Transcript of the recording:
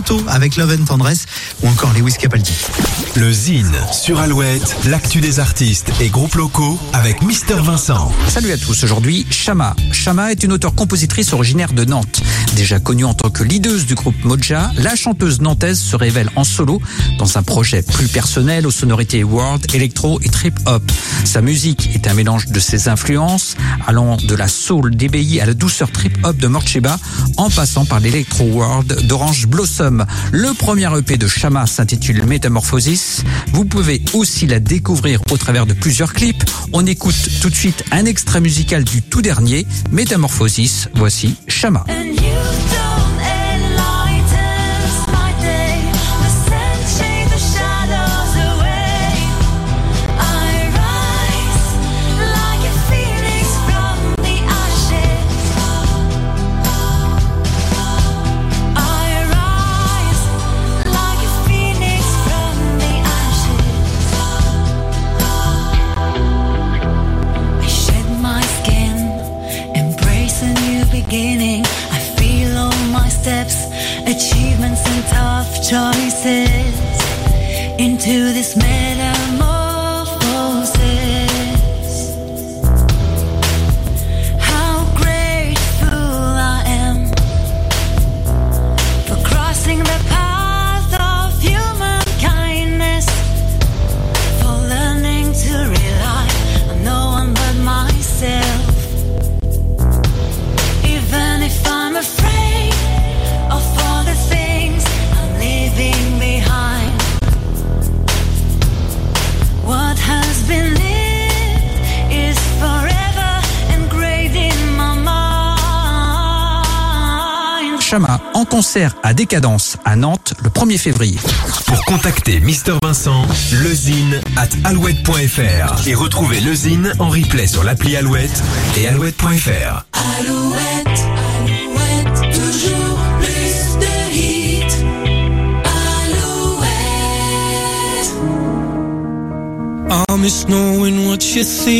très tôt avec Love and Tendresse ou encore Lewis Capaldi. Le Zine sur Alouette, l'actu des artistes et groupes locaux avec Mister Vincent. Salut à tous, aujourd'hui Shama. Shama est une auteure-compositrice originaire de Nantes. Déjà connue en tant que leaduse du groupe Moja, la chanteuse nantaise se révèle en solo dans un projet plus personnel aux sonorités world, électro et trip-hop. Sa musique est un mélange de ses influences, allant de la soul d'Ebeyi à la douceur trip-hop de Morcheba, en passant par l'électro world d'Orange Blossom. Le premier EP de Shama s'intitule Metamorphosis. Vous pouvez aussi la découvrir au travers de plusieurs clips. On écoute tout de suite un extrait musical du tout dernier, Métamorphosis. Voici Shama. Beginning. I feel all my steps, achievements, and tough choices into this metamorphosis. En concert à Décadence à Nantes le 1er février. Pour contacter Mister Vincent, lezine at alouette.fr et retrouver Lezine en replay sur l'appli Alouette et alouette.fr. Alouette, Alouette, toujours plus de hits. Alouette. I miss knowing what you think.